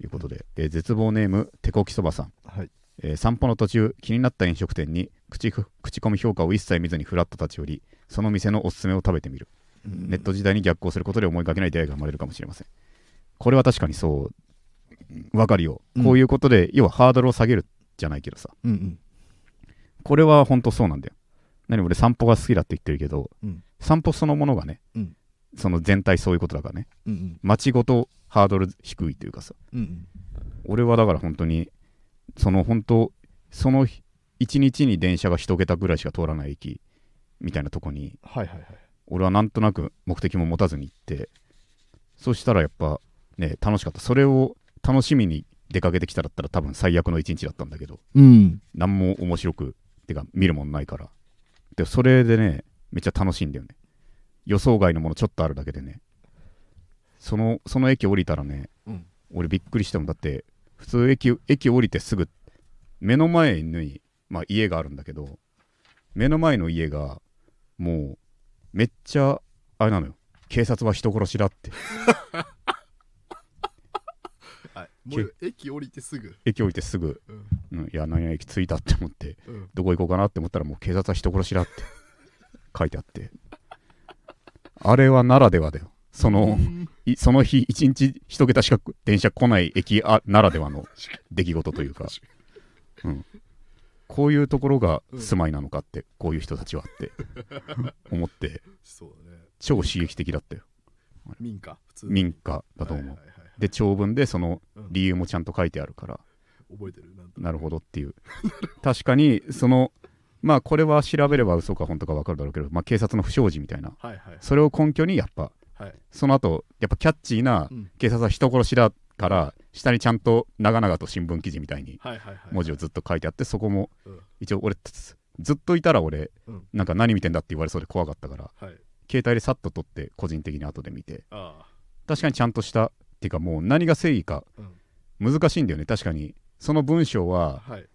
いうことで、えー絶望ネームてこきそばさん、う。はい。えー散歩の途中気になった飲食店に口ふ口コミ評価を一切見ずにフラッと立ち寄りその店のおすすめを食べてみるネット時代に逆行することで思いがけない出会いが生まれるかもしれませんこれは確かにそうわかるよ、うんこういうことで要はハードルを下げるじゃないけどさうんうん。これは本当そうなんだよ。何俺散歩が好きだって言ってるけど、うん散歩そのものがね、うんその全体そういうことだからね、うんうん。街ごとハードル低いというかさ、うんうん。俺はだから本当に、その本当、その一日に電車が一桁ぐらいしか通らない駅みたいなとこに、はいはいはい。俺はなんとなく目的も持たずに行って、そしたらやっぱね、楽しかった。それを楽しみに出かけてきただったら多分最悪の一日だったんだけど、うん。何も面白くてか見るもんないからでそれでねめっちゃ楽しいんだよね予想外のものちょっとあるだけでねそのその駅降りたらねうん。俺びっくりしたもんだって普通駅駅降りてすぐ目の前に、まあ、家があるんだけど目の前の家がもうめっちゃあれなのよ警察は人殺しだって はい。もう駅降りてすぐ。駅降りてすぐ、うん。うん、いや何々駅着いたって思ってうん。どこ行こうかなって思ったらもう警察は人殺しだって書いてあって。あれはならではだよ。そのいその日一日一桁しか電車来ない駅あならではの出来事というか、うん、こういうところが住まいなのかって、こういう人たちはって 思って。そうだね。超刺激的だったよ。民家。普通。民家だと思う、はいはいはいで長文でそのうん。理由もちゃんと書いてあるから、覚えてるなんとなるほどっていう。確かにそのまあこれは調べれば嘘か本当か分かるだろうけど、まあ、警察の不祥事みたいな。はいはい。それを根拠にやっぱはい。その後やっぱキャッチーなうん。警察は人殺しだから下にちゃんと長々と新聞記事みたいに文字をずっと書いてあってそこもうん。一応俺つずっといたら俺うん。なんか何見てんだって言われそうで怖かったからはい。携帯でさっと撮って個人的に後で見てあ確かにちゃんとしたっていうかもう何が正義か難しいんだよね確かに。その文章ははい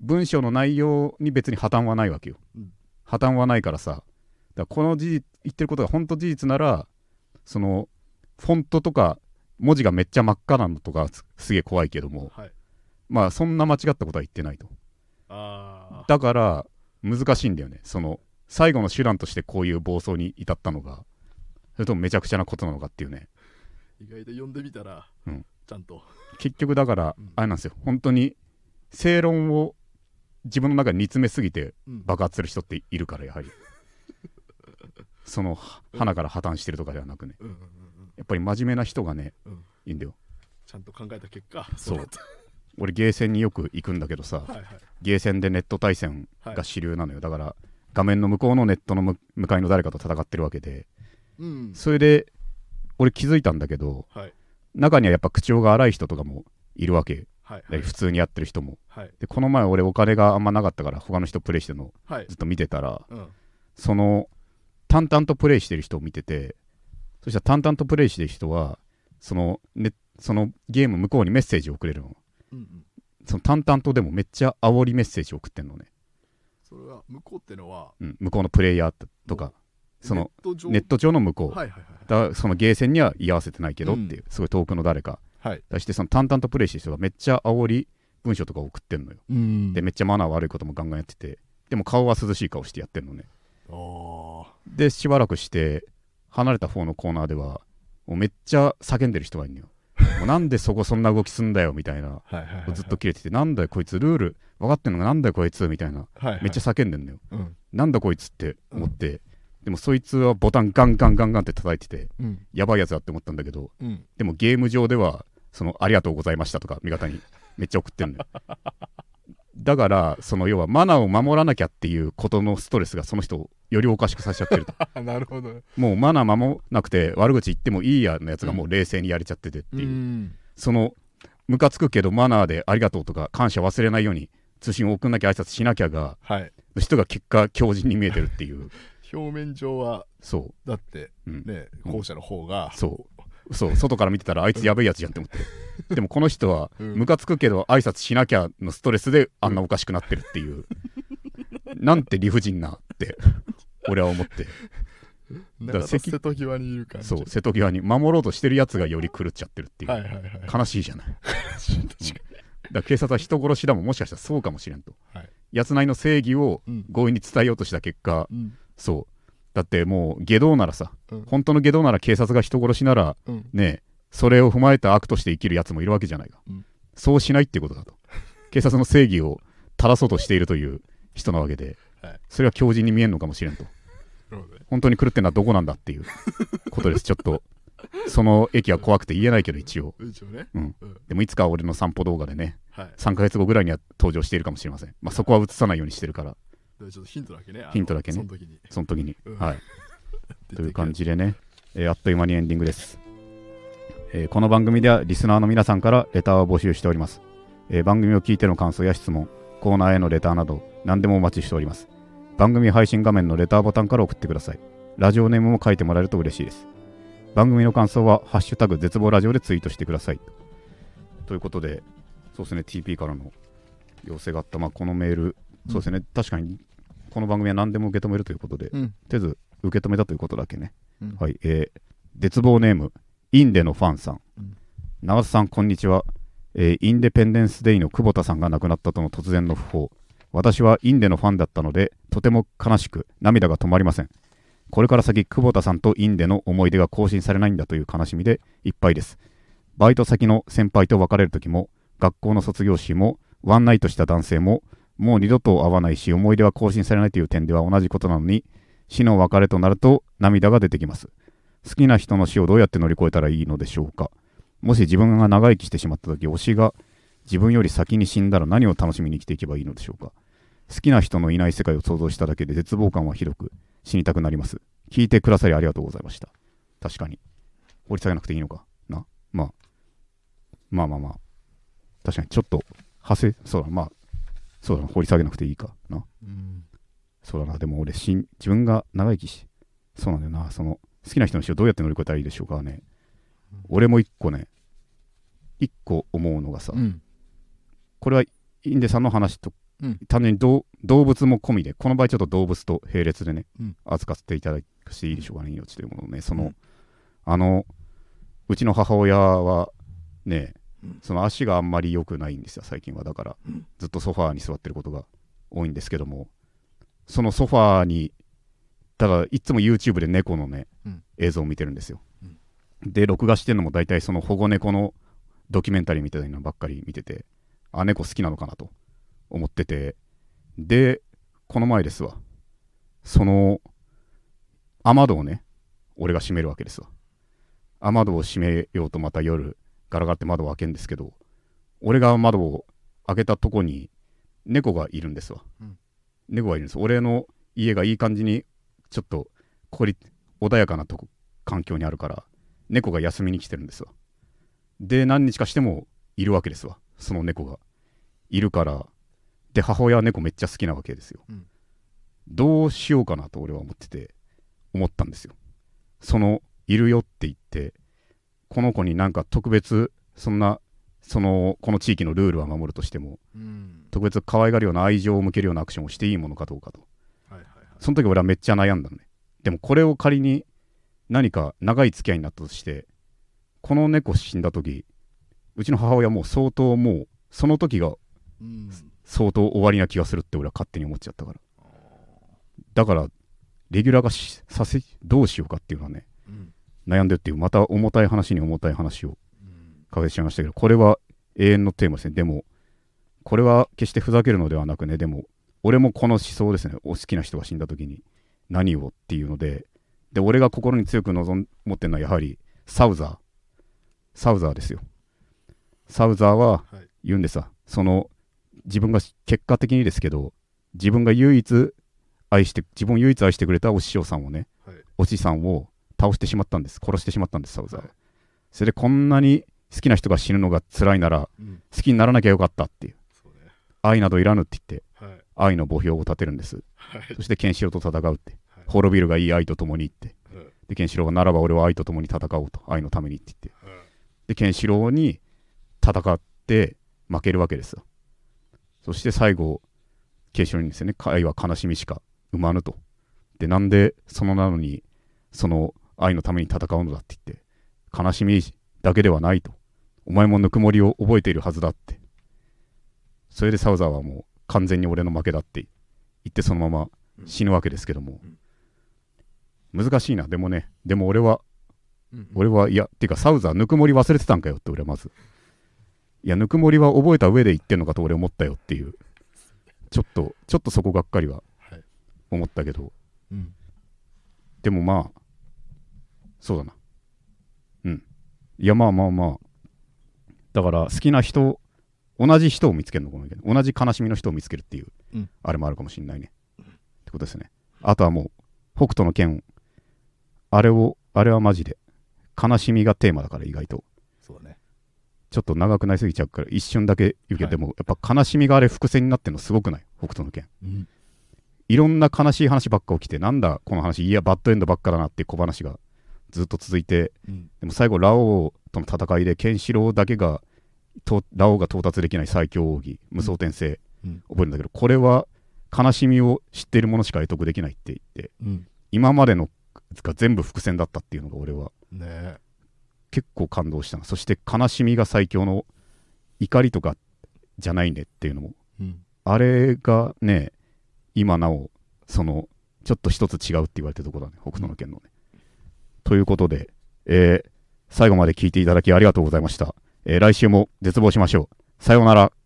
文章の内容に別に破綻はないわけよ、うん。破綻はないからさ。だからこの事実言ってることが本当事実ならそのフォントとか文字がめっちゃ真っ赤なのとかすすげえ怖いけども。はい。まあそんな間違ったことは言ってないと。だから難しいんだよね。その最後の手段としてこういう暴走に至ったのが。それともめちゃくちゃなことなのかっていうね。意外と読んでみたらうん。ちゃんと。結局だからうん。あれなんですよ。本当に正論を自分の中に煮詰めすぎてうん。爆発する人っているからやはり。そのは花から破綻してるとかではなくね。やっぱり真面目な人がねうん。いいんだよ。ちゃんと考えた結果そう。俺ゲーセンによく行くんだけどさはいはい。ゲーセンでネット対戦が主流なのよ。だから画面の向こうのネットの向向かいの誰かと戦ってるわけで。うん。それで俺気づいたんだけどはい。中にはやっぱ口調が荒い人とかもいるわけはい。で普通にやってる人も。はい。でこの前俺お金があんまなかったから他の人プレイしてるの。はい。ずっと見てたらうん。その淡々とプレイしてる人を見ててそしたら淡々とプレイしてる人はその,、ね、そのゲーム向こうにメッセージを送れるの。うんうん。その淡々とでもめっちゃ煽りメッセージを送ってんのね、それは向こうってのはうん、向こうのプレイヤーとかそのネット上？の向こう、はいはいはいだそのゲーセンには居合わせてないけどっていう、すごい遠くの誰かはい。出してその淡々とプレイしてる人がめっちゃ煽り文章とか送ってんのよ。うん。でめっちゃマナー悪いこともガンガンやってて。でも顔は涼しい顔してやってんのね。でしばらくして離れた方のコーナーではもうめっちゃ叫んでる人がいるのよ。もうなんでそこそんな動きすんだよみたいな。ずっと切れててなんだよこいつルール分かってんのがなんだよこいつみたいな。はいはいめっちゃ叫んでんのよ。うん。なんだこいつって思って、でもそいつはボタンガンガンガンガンって叩いててうん。やばいやつだって思ったんだけどうん。でもゲーム上ではそのありがとうございましたとか味方にめっちゃ送ってんのよ。だからその要はマナーを守らなきゃっていうことのストレスがその人をよりおかしくさせちゃってると。あ なるほど。もうマナー守らなくて悪口言ってもいいやのやつがもう冷静にやれちゃっててっていう、ん。そのムカつくけどマナーでありがとうとか感謝忘れないように通信を送んなきゃ挨拶しなきゃがはい。の人が結果強靭に見えてるっていう 表面上はそだってう、うん、ね後者の方がそう。そう。外から見てたらあいつやべえやつじゃんって思って でもこの人はうん。ムカつくけど挨拶しなきゃのストレスであんなおかしくなってるっていう、なんて理不尽なって俺は思って。だから瀬戸際にいる感じ。そう瀬戸際に守ろうとしてるやつがより狂っちゃってるっていう、はいはいはい。悲しいじゃない。確かだから警察は人殺しだもん。もしかしたらそうかもしれんと、はい。やつなりの正義をに強引に伝えようとした結果うんそう。だってもう下道ならさうん。本当の下道なら警察が人殺しならうん。ねそれを踏まえた悪として生きるやつもいるわけじゃないか、うん。そうしないっていうことだと。警察の正義を正そうとしているという人なわけで、はい。それが強靭に見えるのかもしれんと。本当に狂ってんのはどこなんだっていうことです。ちょっとその駅は怖くて言えないけど一応。うん。うん。でもいつかは俺の散歩動画でねはい。3ヶ月後ぐらいには登場しているかもしれません。まあそこは映さないようにしてるから。でちょっとヒントだけね。ヒントだけね。その時に。その時に、うん。はい。という感じじでね、えーあっという間にエンディングです、えーこの番組ではリスナーの皆さんからレターを募集しております、えー番組を聞いての感想や質問コーナーへのレターなど何でもお待ちしております。番組配信画面のレターボタンから送ってください。ラジオネームも書いてもらえると嬉しいです。番組の感想は「ハッシュタグ絶望ラジオ」でツイートしてください。ということでそうですね TP からの要請があった、まあ、このメールそうですね、確かにこの番組は何でも受け止めるということで、うん。とりあえず受け止めたということだけね、うん。はい。えー、絶望ネームインデのファンさん、うん。長田さんこんにちは、えーインデペンデンスデイの久保田さんが亡くなったとの突然の訃報。私はインデのファンだったのでとても悲しく涙が止まりません。これから先久保田さんとインデの思い出が更新されないんだという悲しみでいっぱいです。バイト先の先輩と別れる時も学校の卒業式もワンナイトした男性ももう二度と会わないし思い出は更新されないという点では同じことなのに死の別れとなると涙が出てきます。好きな人の死をどうやって乗り越えたらいいのでしょうか。もし自分が長生きしてしまった時推しが自分より先に死んだら何を楽しみに生きていけばいいのでしょうか。好きな人のいない世界を想像しただけで絶望感はひどく死にたくなります。聞いてくださりありがとうございました。確かに。掘り下げなくていいのか。な。まあ。まあまあまあ。確かにちょっと派生そうだまあ。そうだな掘り下げなくていいか。な。うんそうだな。でも俺死ん自分が長生きしそうなんだよな。その好きな人の死をどうやって乗り越えたらいいでしょうかね。俺も一個ね一個思うのがさ、うん。これはインデさんの話と、うん。単純に動動物も込みでこの場合ちょっと動物と並列でね、うん。預かっていただくしていいでしょうかね命というものをね。その、うん。あのうちの母親はね、うんその足があんまり良くないんですよ最近は。だから、うん。ずっとソファーに座ってることが多いんですけどもそのソファーにただいつも YouTube で猫のね、うん。映像を見てるんですよ、で録画してるのも大体その保護猫のドキュメンタリーみたいなのばっかり見ててあ猫好きなのかなと思っててでこの前ですわ。その雨戸をね俺が閉めるわけですわ。雨戸を閉めようとまた夜ガラガラって窓を開けるんですけど俺が窓を開けたとこに猫がいるんですわ、うん。猫がいるんです。俺の家がいい感じにちょっと孤立穏やかなとこ環境にあるから猫が休みに来てるんですわ。で何日かしてもいるわけですわ。その猫が。いるからで母親は猫めっちゃ好きなわけですよ、うん。どうしようかなと俺は思ってて思ったんですよ。そのいるよって言ってこの子になんか特別そんなそのこの地域のルールは守るとしてもうん。特別可愛がるような愛情を向けるようなアクションをしていいものかどうかと。はいはいはい。その時俺はめっちゃ悩んだのね。でもこれを仮に何か長い付き合いになったとしてこの猫死んだ時うちの母親もう相当もうその時がうん。相当終わりな気がするって俺は勝手に思っちゃったから。だからレギュラー化しさせどうしようかっていうのはねうん悩んでるっていうまた重たい話に重たい話をうん。かけてしまいましたけどこれは永遠のテーマですね。でもこれは決してふざけるのではなくねでも俺もこの思想ですね。お好きな人が死んだ時に何をっていうのでで俺が心に強く望ん持ってるのはやはりサウザー。サウザーですよ。サウザーははい。言うんでさその自分が結果的にですけど自分が唯一愛して自分を唯一愛してくれたお師匠さんをねはい。お師さんを倒してしまったんです。殺してしまったんですサウザーそれでこんなに好きな人が死ぬのが辛いならうん。好きにならなきゃよかったっていう。そうね。愛などいらぬって言ってはい。愛の墓標を立てるんです。はい。そしてケンシロウと戦うって。はい。滅びるがいい愛と共にって。はい。でケンシロウがならば俺は愛と共に戦おうと愛のためにって言って。はい。でケンシロウに戦って負けるわけですよ。そして最後ケンシロウにですね愛は悲しみしか生まぬと。でなんでそのなのにその愛のために戦うのだって言って悲しみだけではないとお前もぬくもりを覚えているはずだって。それでサウザーはもう完全に俺の負けだって言ってそのまま死ぬわけですけども、難しいな。でもねでも俺はうん俺はいやっていうかサウザーぬくもり忘れてたんかよって俺はまず。いやぬくもりは覚えた上で言ってんのかと俺思ったよっていう。ちょっとちょっとそこがっかりははい。思ったけど。うん。でもまあそうだな。うん。いやまあまあまあ。だから好きな人同じ人を見つけるの？かもけど同じ悲しみの人を見つけるっていう、うん。あれもあるかもしんないね、ってことですね。あとはもう北斗の拳あれをあれはマジで悲しみがテーマだから意外と。そうね。ちょっと長くなりすぎちゃうから一瞬だけ言うけど、はい。でもやっぱ悲しみがあれ伏線になってるのすごくない？北斗の拳。うん。いろんな悲しい話ばっか起きてなんだこの話？いやバッドエンドばっかだなって小話がずっと続いてうん。でも最後ラオウとの戦いでケンシロウだけがとラオウが到達できない最強奥義無双転生、うん。覚えるんだけどこれは悲しみを知っている者しか得得できないって言ってうん。今までのが全部伏線だったっていうのが俺はねえ。結構感動したな。そして悲しみが最強の怒りとかじゃないねっていうのもうん。あれがね今なおそのちょっと一つ違うって言われてるところだね北斗の拳のね、ということで、えー最後まで聞いていただきありがとうございました、えー来週も絶望しましょう。さようなら。